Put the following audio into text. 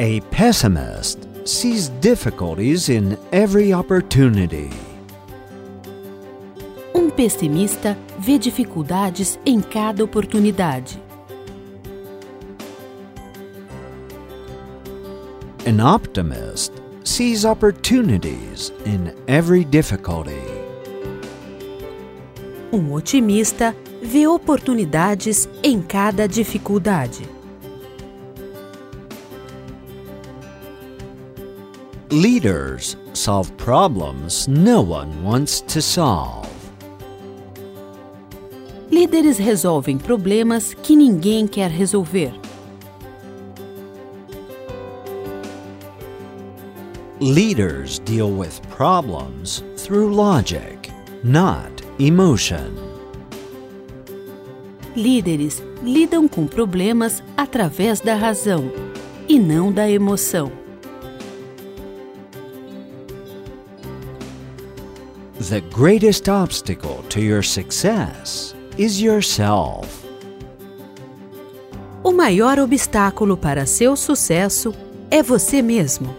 A pessimist sees difficulties in every opportunity. Um pessimista vê dificuldades em cada oportunidade. An optimist sees opportunities in every difficulty. Um otimista vê oportunidades em cada dificuldade. Leaders solve problems no one wants to solve. Líderes resolvem problemas que ninguém quer resolver. Leaders deal with problems through logic, not emotion. Líderes lidam com problemas através da razão e não da emoção. The greatest obstacle to your success is yourself. O maior obstáculo para seu sucesso é você mesmo.